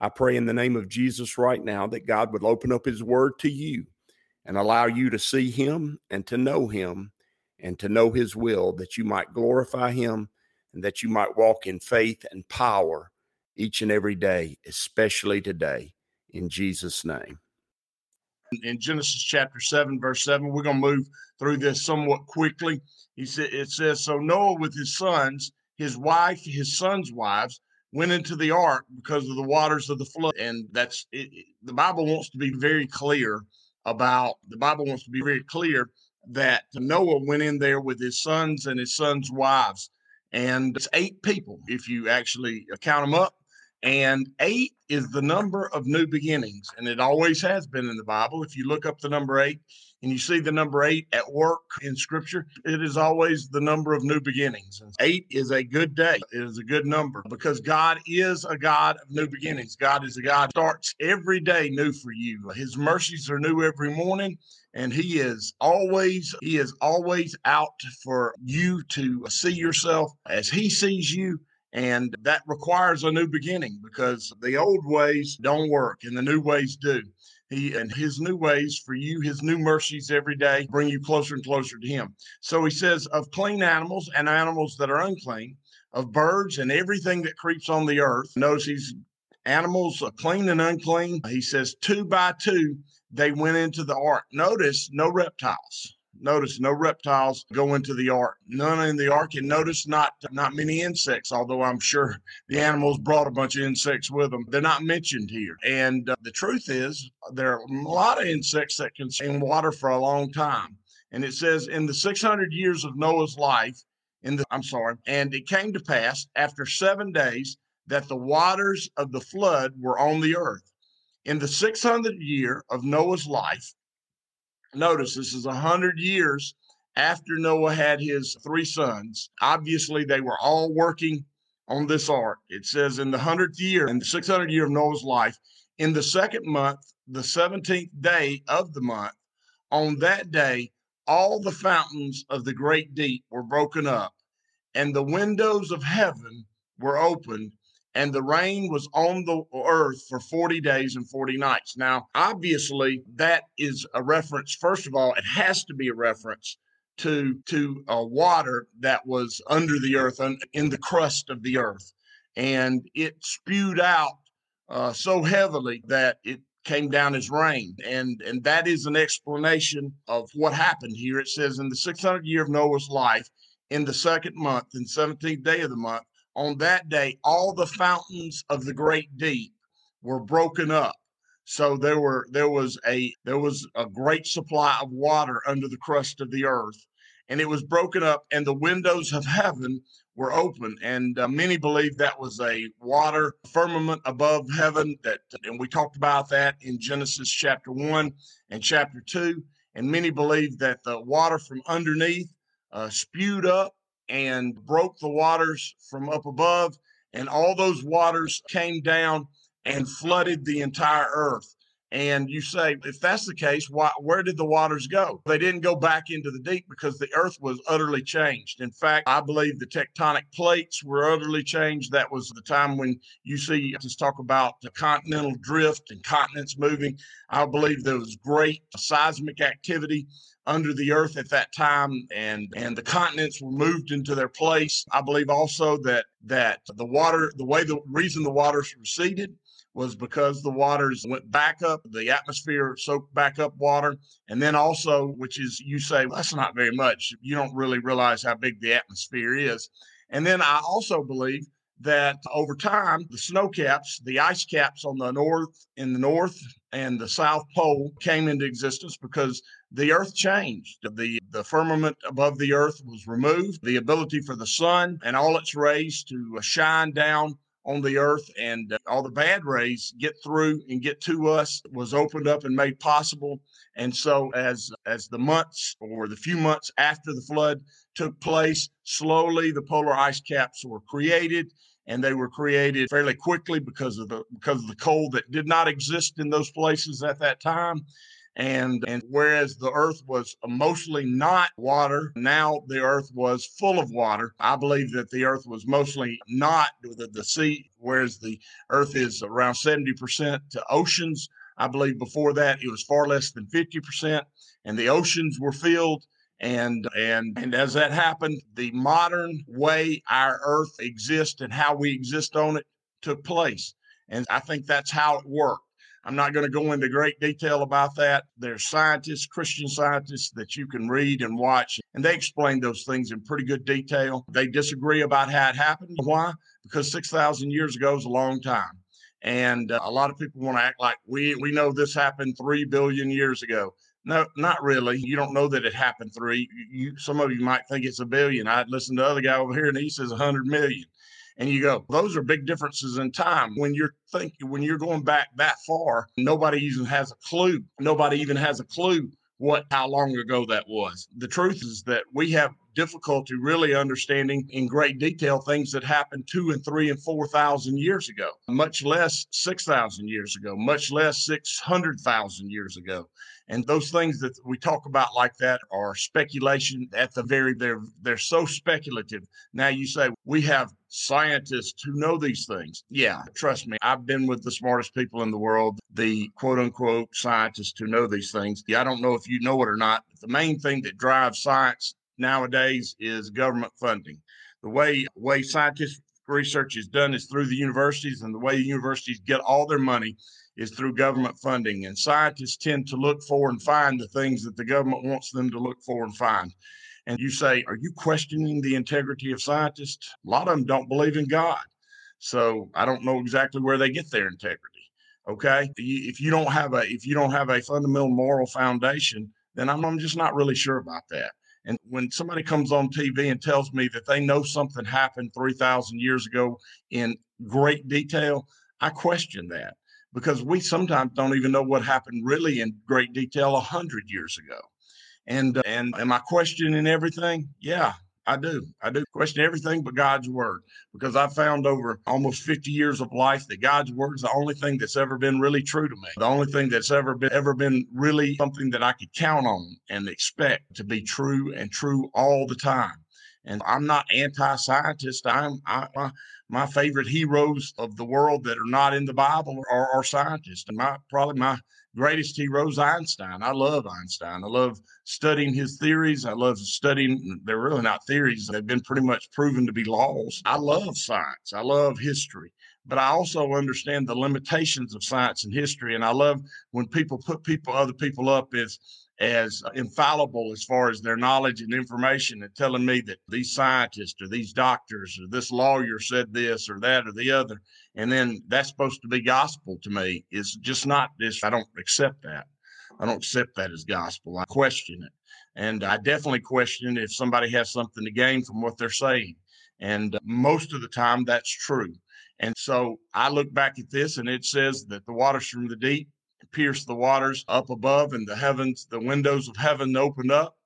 I pray in the name of Jesus right now that God would open up his word to you and allow you to see him and to know him and to know his will, that you might glorify him and that you might walk in faith and power each and every day, especially today, in Jesus' name. In Genesis chapter 7, verse 7, we're going to move through this somewhat quickly. He said, It says, So Noah with his sons, his wife, his sons' wives, went into the ark because of the waters of the flood. And that's it, the Bible wants to be very clear about the Bible wants to be very clear that Noah went in there with his sons and his sons' wives. And it's eight people if you actually count them up. And eight is the number of new beginnings. And it always has been in the Bible. If you look up the number eight, and you see the number eight at work in scripture, it is always the number of new beginnings. And eight is a good day. It is a good number because God is a God of new beginnings. God is a God starts every day new for you. His mercies are new every morning and he is always he is always out for you to see yourself as he sees you and that requires a new beginning because the old ways don't work and the new ways do he and his new ways for you, his new mercies every day bring you closer and closer to him. So he says, of clean animals and animals that are unclean, of birds and everything that creeps on the earth. Knows he's animals clean and unclean. He says, two by two, they went into the ark. Notice no reptiles. Notice no reptiles go into the ark. None in the ark, and notice not not many insects. Although I'm sure the animals brought a bunch of insects with them, they're not mentioned here. And uh, the truth is, there are a lot of insects that can stay in water for a long time. And it says in the 600 years of Noah's life, in the I'm sorry, and it came to pass after seven days that the waters of the flood were on the earth. In the 600th year of Noah's life, Notice this is a hundred years after Noah had his three sons. Obviously, they were all working on this ark. It says in the hundredth year, in the 600th year of Noah's life, in the second month, the 17th day of the month, on that day, all the fountains of the great deep were broken up, and the windows of heaven were opened, and the rain was on the earth for 40 days and 40 nights. Now, obviously, that is a reference. First of all, it has to be a reference to to uh, water that was under the earth, in the crust of the earth, and it spewed out uh, so heavily that it came down as rain and and that is an explanation of what happened here it says in the 600 year of noah's life in the second month and 17th day of the month on that day, all the fountains of the great deep were broken up. So there were there was a there was a great supply of water under the crust of the earth, and it was broken up, and the windows of heaven were open. And uh, many believe that was a water firmament above heaven. That and we talked about that in Genesis chapter one and chapter two. And many believe that the water from underneath uh, spewed up and broke the waters from up above, and all those waters came down and flooded the entire earth. And you say, if that's the case, why, where did the waters go? They didn't go back into the deep because the earth was utterly changed. In fact, I believe the tectonic plates were utterly changed. That was the time when you see just talk about the continental drift and continents moving. I believe there was great seismic activity under the earth at that time and and the continents were moved into their place i believe also that that the water the way the reason the waters receded was because the waters went back up the atmosphere soaked back up water and then also which is you say well, that's not very much you don't really realize how big the atmosphere is and then i also believe that over time the snow caps the ice caps on the north in the north and the south pole came into existence because the earth changed. The, the firmament above the earth was removed. The ability for the sun and all its rays to shine down on the earth and uh, all the bad rays get through and get to us was opened up and made possible. And so as as the months or the few months after the flood took place slowly the polar ice caps were created and they were created fairly quickly because of the because of the cold that did not exist in those places at that time and and whereas the earth was mostly not water now the earth was full of water. I believe that the earth was mostly not the, the sea whereas the earth is around 70% to oceans. I believe before that it was far less than 50% and the oceans were filled. And and and as that happened the modern way our earth exists and how we exist on it took place. And i think that's how it worked I'm not going to go into great detail about that. There's scientists, Christian scientists that you can read and watch, and they explain those things in pretty good detail. They disagree about how it happened. Why? Because 6,000 years ago is a long time. And uh, a lot of people want to act like we, we know this happened 3 billion years ago. No, not really. You don't know that it happened three. You, some of you might think it's a billion. I listened to the other guy over here, and he says 100 million and you go those are big differences in time. When you're thinking when you're going back that far nobody even has a clue. Nobody even has a clue what how long ago that was. The truth is that we have difficulty really understanding in great detail things that happened two and three and four thousand years ago much less six thousand years ago much less six hundred thousand years ago. And those things that we talk about like that are speculation at the very they're they're so speculative. Now you say we have scientists who know these things. Yeah, trust me, I've been with the smartest people in the world, the quote unquote scientists who know these things. Yeah, I don't know if you know it or not, but the main thing that drives science nowadays is government funding. The way way scientific research is done is through the universities, and the way universities get all their money is through government funding. And scientists tend to look for and find the things that the government wants them to look for and find. And you say, Are you questioning the integrity of scientists? A lot of them don't believe in God. So I don't know exactly where they get their integrity. Okay. If you don't have a if you don't have a fundamental moral foundation, then I'm, I'm just not really sure about that. And when somebody comes on TV and tells me that they know something happened 3,000 years ago in great detail, I question that because we sometimes don't even know what happened really in great detail a hundred years ago. And uh, and am I questioning everything? Yeah, I do. I do question everything but God's word because I found over almost 50 years of life that God's word is the only thing that's ever been really true to me. The only thing that's ever been ever been really something that I could count on and expect to be true and true all the time. And I'm not anti-scientist. I'm I, my, my favorite heroes of the world that are not in the Bible are, are scientists. And my probably my greatest hero is Einstein. I love Einstein. I love studying his theories. I love studying. They're really not theories. They've been pretty much proven to be laws. I love science. I love history but I also understand the limitations of science and history. And I love when people put people, other people up as as infallible as far as their knowledge and information and telling me that these scientists or these doctors or this lawyer said this or that or the other. And then that's supposed to be gospel to me. Is just not this. I don't accept that. I don't accept that as gospel. I question it. And i definitely question if somebody has something to gain from what they're saying. And uh, most of the time that's true. And so i look back at this and it says that the waters from the deep pierced the waters up above, and the heavens, the windows of heaven opened up,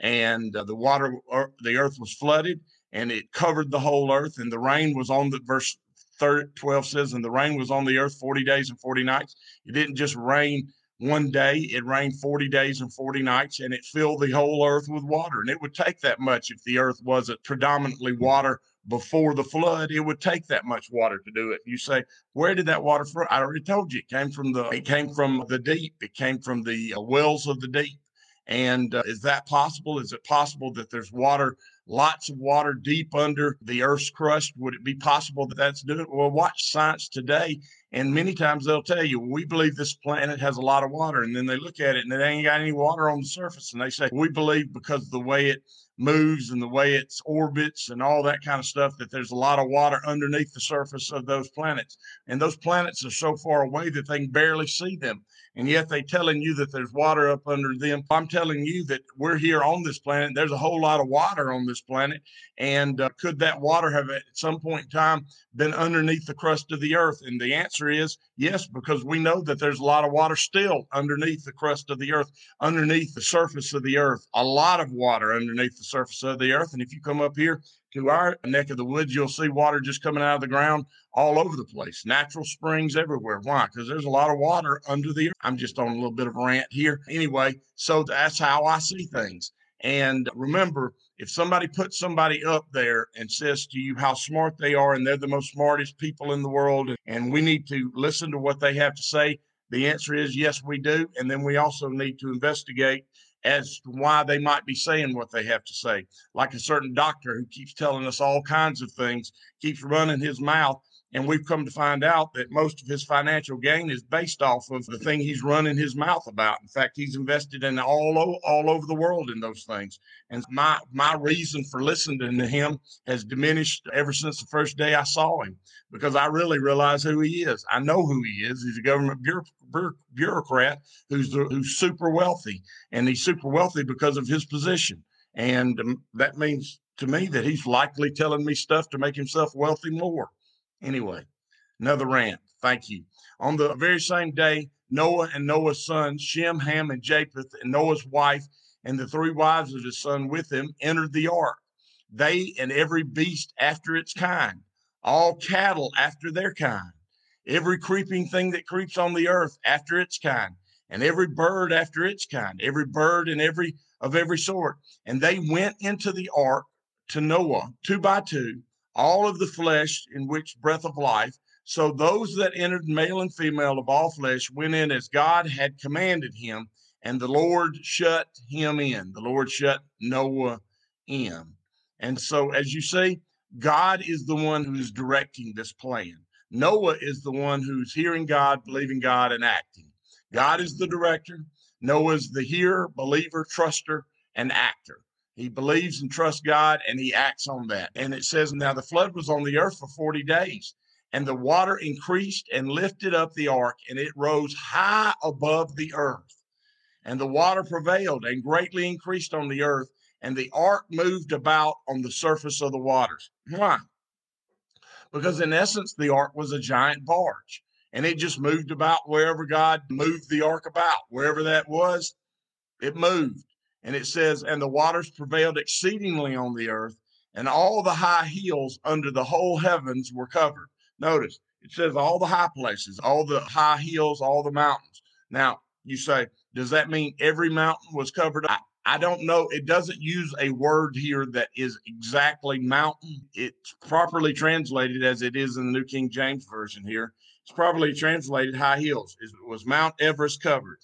and uh, the water, the earth was flooded, and it covered the whole earth. And the rain was on the verse 12 says, and the rain was on the earth 40 days and 40 nights. It didn't just rain one day, it rained 40 days and 40 nights, and it filled the whole earth with water. And it would take that much if the earth wasn't predominantly water before the flood, it would take that much water to do it. You say, where did that water from? I already told you, it came from the it came from the deep. It came from the uh, wells of the deep. And uh, is that possible? Is it possible that there's water, lots of water deep under the Earth's crust? Would it be possible that that's doing it? Well, watch science today, And many times they'll tell you, we believe this planet has a lot of water. And then they look at it and it ain't got any water on the surface. And they say, we believe because of the way it moves and the way it orbits and all that kind of stuff that there's a lot of water underneath the surface of those planets. And those planets are so far away that they can barely see them and yet they telling you that there's water up under them. I'm telling you that we're here on this planet. There's a whole lot of water on this planet. And uh, could that water have at some point in time been underneath the crust of the earth? And the answer is yes because we know that there's a lot of water still underneath the crust of the earth underneath the surface of the earth. A lot of water underneath the the surface of the earth. And if you come up here to our neck of the woods, you'll see water just coming out of the ground all over the place. Natural springs everywhere. Why? Because there's a lot of water under the earth. I'm just on a little bit of a rant here. Anyway, so that's how I see things. And remember, if somebody puts somebody up there and says to you how smart they are and they're the most smartest people in the world, and we need to listen to what they have to say, the answer is yes, we do. And then we also need to investigate as to why they might be saying what they have to say. Like a certain doctor who keeps telling us all kinds of things, keeps running his mouth and we've come to find out that most of his financial gain is based off of the thing he's running his mouth about. In fact, he's invested in all, all over the world in those things. And my, my reason for listening to him has diminished ever since the first day I saw him because I really realize who he is. I know who he is. He's a government bureaucrat who's, who's super wealthy. And he's super wealthy because of his position. And um, that means to me that he's likely telling me stuff to make himself wealthy more. Anyway, another rant. Thank you. On the very same day, Noah and Noah's sons, Shem, Ham, and Japheth, and Noah's wife, and the three wives of his son with him entered the ark. They and every beast after its kind, all cattle after their kind, every creeping thing that creeps on the earth after its kind, and every bird after its kind, every bird and every of every sort. And they went into the ark to Noah two by two, all of the flesh in which breath of life. So those that entered, male and female of all flesh, went in as God had commanded him, and the Lord shut him in. The Lord shut Noah in. And so, as you see, God is the one who is directing this plan. Noah is the one who's hearing God, believing God, and acting. God is the director. Noah is the hearer, believer, truster, and actor. He believes and trusts God and he acts on that. And it says, Now the flood was on the earth for 40 days, and the water increased and lifted up the ark, and it rose high above the earth. And the water prevailed and greatly increased on the earth, and the ark moved about on the surface of the waters. Why? Because in essence, the ark was a giant barge, and it just moved about wherever God moved the ark about. Wherever that was, it moved. And it says, And the waters prevailed exceedingly on the earth, and all the high hills under the whole heavens were covered. Notice it says all the high places, all the high hills, all the mountains. Now, you say, does that mean every mountain was covered? I, don't know. It doesn't use a word here that is exactly mountain. It's properly translated as it is in the New King James Version here. It's properly translated high hills. It was Mount Everest covered.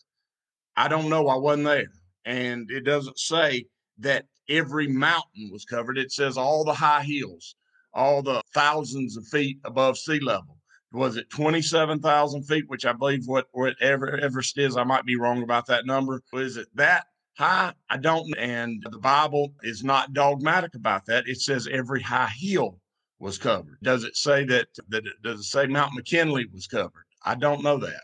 I don't know. I wasn't there and it doesn't say that every mountain was covered. It says all the high hills, all the thousands of feet above sea level. Was it 27,000 feet, which I believe what, what Everest is? I might be wrong about that number. Is it that high? I don't. And the Bible is not dogmatic about that. It says every high hill was covered. Does it say that, that does it say Mount McKinley was covered? I don't know that.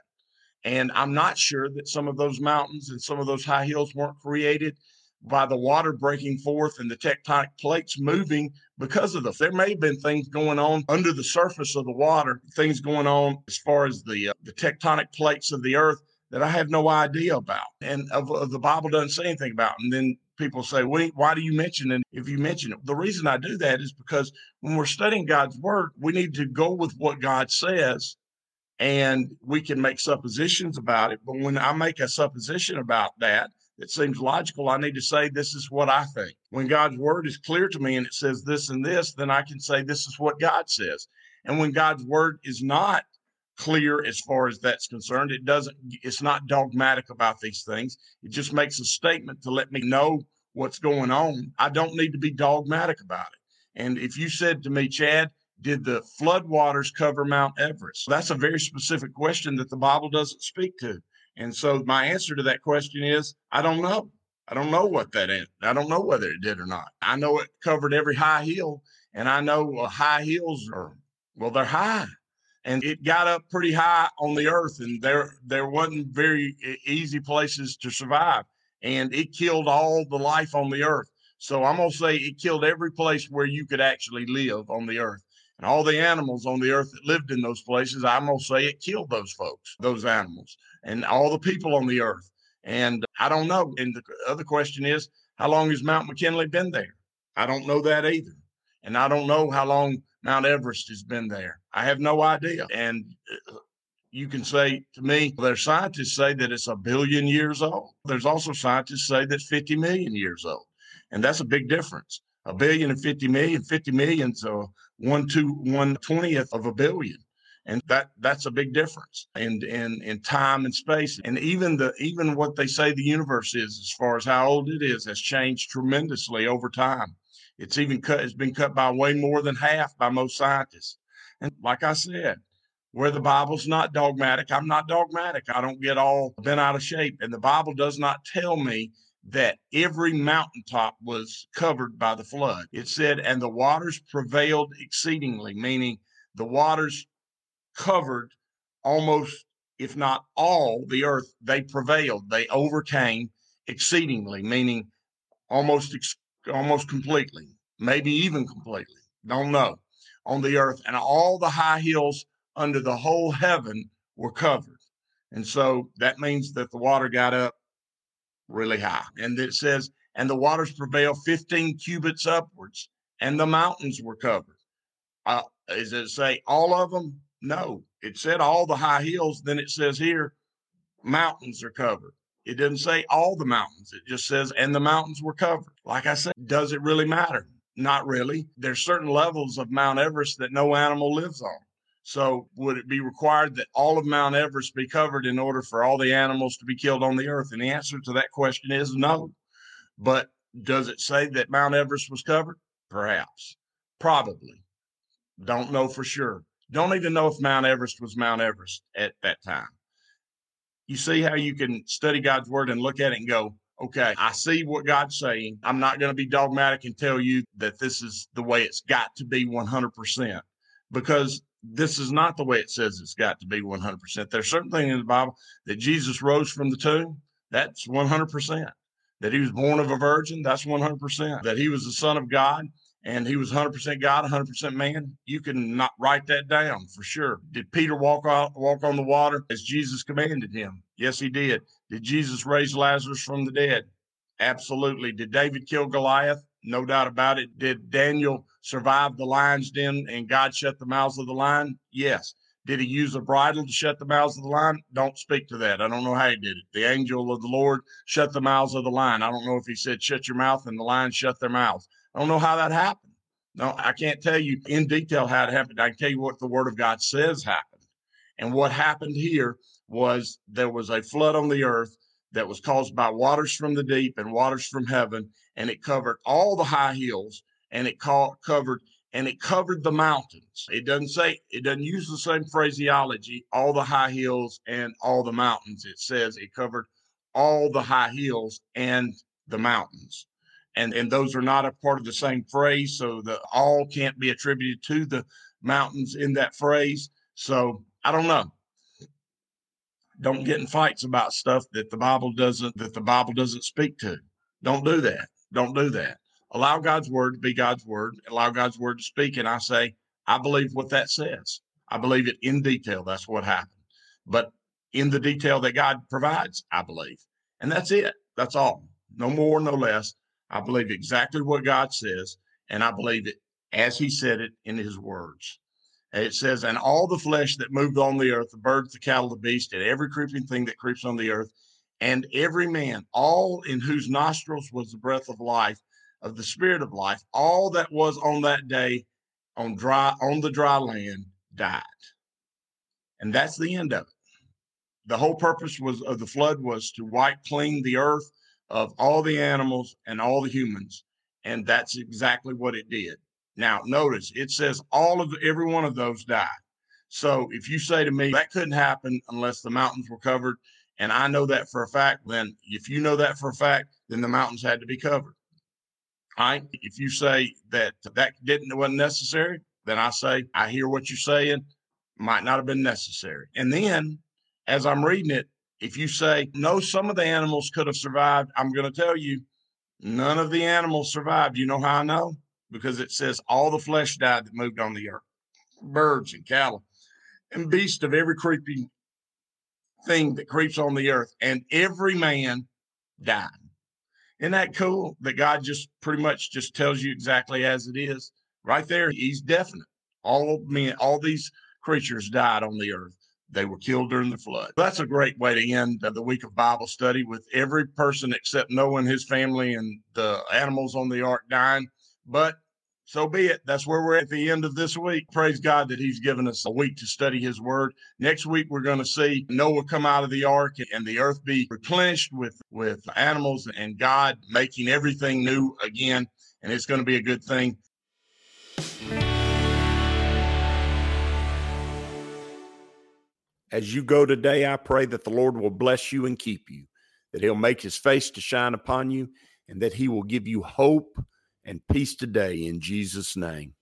And I'm not sure that some of those mountains and some of those high hills weren't created by the water breaking forth and the tectonic plates moving because of this. There may have been things going on under the surface of the water, things going on as far as the uh, the tectonic plates of the earth that I have no idea about, and of, of the Bible doesn't say anything about. And then people say, "Wait, why do you mention it?" If you mention it, the reason I do that is because when we're studying God's word, we need to go with what God says and we can make suppositions about it. But when I make a supposition about that, it seems logical. I need to say, this is what I think. When God's word is clear to me and it says this and this, then I can say, this is what God says. And when God's word is not clear as far as that's concerned, it doesn't, it's not dogmatic about these things. It just makes a statement to let me know what's going on. I don't need to be dogmatic about it. And if you said to me, Chad, did the flood waters cover Mount Everest? That's a very specific question that the Bible doesn't speak to. And so my answer to that question is I don't know. I don't know what that is. I don't know whether it did or not. I know it covered every high hill, and I know uh, high hills are well, they're high, and it got up pretty high on the earth, and there there wasn't very easy places to survive, and it killed all the life on the earth. So I'm gonna say it killed every place where you could actually live on the earth. And all the animals on the earth that lived in those places, I'm going to say it killed those folks, those animals, and all the people on the earth. And I don't know. And the other question is, how long has Mount McKinley been there? I don't know that either. And I don't know how long Mount Everest has been there. I have no idea. And uh, you can say to me, there's scientists say that it's a billion years old. There's also scientists say that's 50 million years old. And that's a big difference. A billion and 50 million, 50 million, so one to one twentieth of a billion. And that that's a big difference in, in in time and space. And even the even what they say the universe is as far as how old it is has changed tremendously over time. It's even cut it's been cut by way more than half by most scientists. And like i said where the bible's not dogmatic i'm not dogmatic. I don't get all bent out of shape. And the bible does not tell me that every mountaintop was covered by the flood. It said, and the waters prevailed exceedingly, meaning the waters covered almost, if not all, the earth. They prevailed. They overcame exceedingly, meaning almost ex- almost completely, maybe even completely. Don't know on the earth, and all the high hills under the whole heaven were covered. And so that means that the water got up really high. And it says, and the waters prevailed 15 cubits upwards, and the mountains were covered. Uh, does it say all of them? No, it said all the high hills. Then it says here, mountains are covered. It doesn't say all the mountains. It just says, and the mountains were covered. Like I said, does it really matter? Not really. There's certain levels of Mount Everest that no animal lives on. So would it be required that all of Mount Everest be covered in order for all the animals to be killed on the earth? And the answer to that question is no. But does it say that Mount Everest was covered? Perhaps. Probably. Don't know for sure. Don't even know if Mount Everest was Mount Everest at that time. You see how you can study God's word and look at it and go, okay, I see what God's saying. I'm not going to be dogmatic and tell you that this is the way it's got to be 100% because this is not the way it says it's got to be 100%. There's certain things in the Bible that Jesus rose from the tomb. That's 100%. That he was born of a virgin. That's 100%. That he was the son of God and he was 100% God, 100% man. You can not write that down for sure. Did Peter walk out, walk on the water as Jesus commanded him? Yes, he did. Did Jesus raise Lazarus from the dead? Absolutely. Did David kill Goliath? No doubt about it. Did Daniel survive the lion's den and God shut the mouths of the lion? Yes. Did he use a bridle to shut the mouths of the lion? Don't speak to that. I don't know how he did it. The angel of the Lord shut the mouths of the lion. I don't know if he said, shut your mouth and the lion shut their mouths. I don't know how that happened. No, I can't tell you in detail how it happened. I can tell you what the word of God says happened. And what happened here was there was a flood on the earth that was caused by waters from the deep and waters from heaven, and it covered all the high hills and it covered and it covered the mountains. It doesn't say it doesn't use the same phraseology, all the high hills and all the mountains. It says it covered all the high hills and the mountains. And and those are not a part of the same phrase so the all can't be attributed to the mountains in that phrase. So i don't know. Don't get in fights about stuff that the bible doesn't that the bible doesn't speak to. Don't do that. Don't do that allow god's word to be god's word allow god's word to speak and i say i believe what that says. I believe it in detail. That's what happened. But in the detail that god provides i believe. And that's it. That's all. No more no less. I believe exactly what God says, and I believe it as He said it in His words. it says, And all the flesh that moved on the earth, the birds, the cattle, the beast, and every creeping thing that creeps on the earth, and every man, all in whose nostrils was the breath of life, of the spirit of life, all that was on that day on dry on the dry land died. And that's the end of it. The whole purpose was of the flood was to wipe clean the earth of all the animals and all the humans. And that's exactly what it did. Now, notice it says all of every one of those died. So if you say to me that couldn't happen unless the mountains were covered, and I know that for a fact, then if you know that for a fact, then the mountains had to be covered. Right. If you say that that didn't wasn't necessary, then I say I hear what you're saying. Might not have been necessary. And then as I'm reading it, if you say no, some of the animals could have survived, I'm going to tell you none of the animals survived. You know how I know? Because it says all the flesh died that moved on the earth, birds and cattle and beasts of every creeping thing that creeps on the earth, and every man died. Isn't that cool that God just pretty much just tells you exactly as it is? Right there, he's definite. All men, all these creatures died on the earth. They were killed during the flood. That's a great way to end the week of Bible study with every person except Noah and his family and the animals on the ark dying. But so be it. That's where we're at the end of this week. Praise God that He's given us a week to study His Word. Next week we're going to see Noah come out of the ark and the earth be replenished with with animals and God making everything new again, and it's going to be a good thing. As you go today, I pray that the Lord will bless you and keep you, that He'll make His face to shine upon you, and that He will give you hope and peace today in Jesus' name.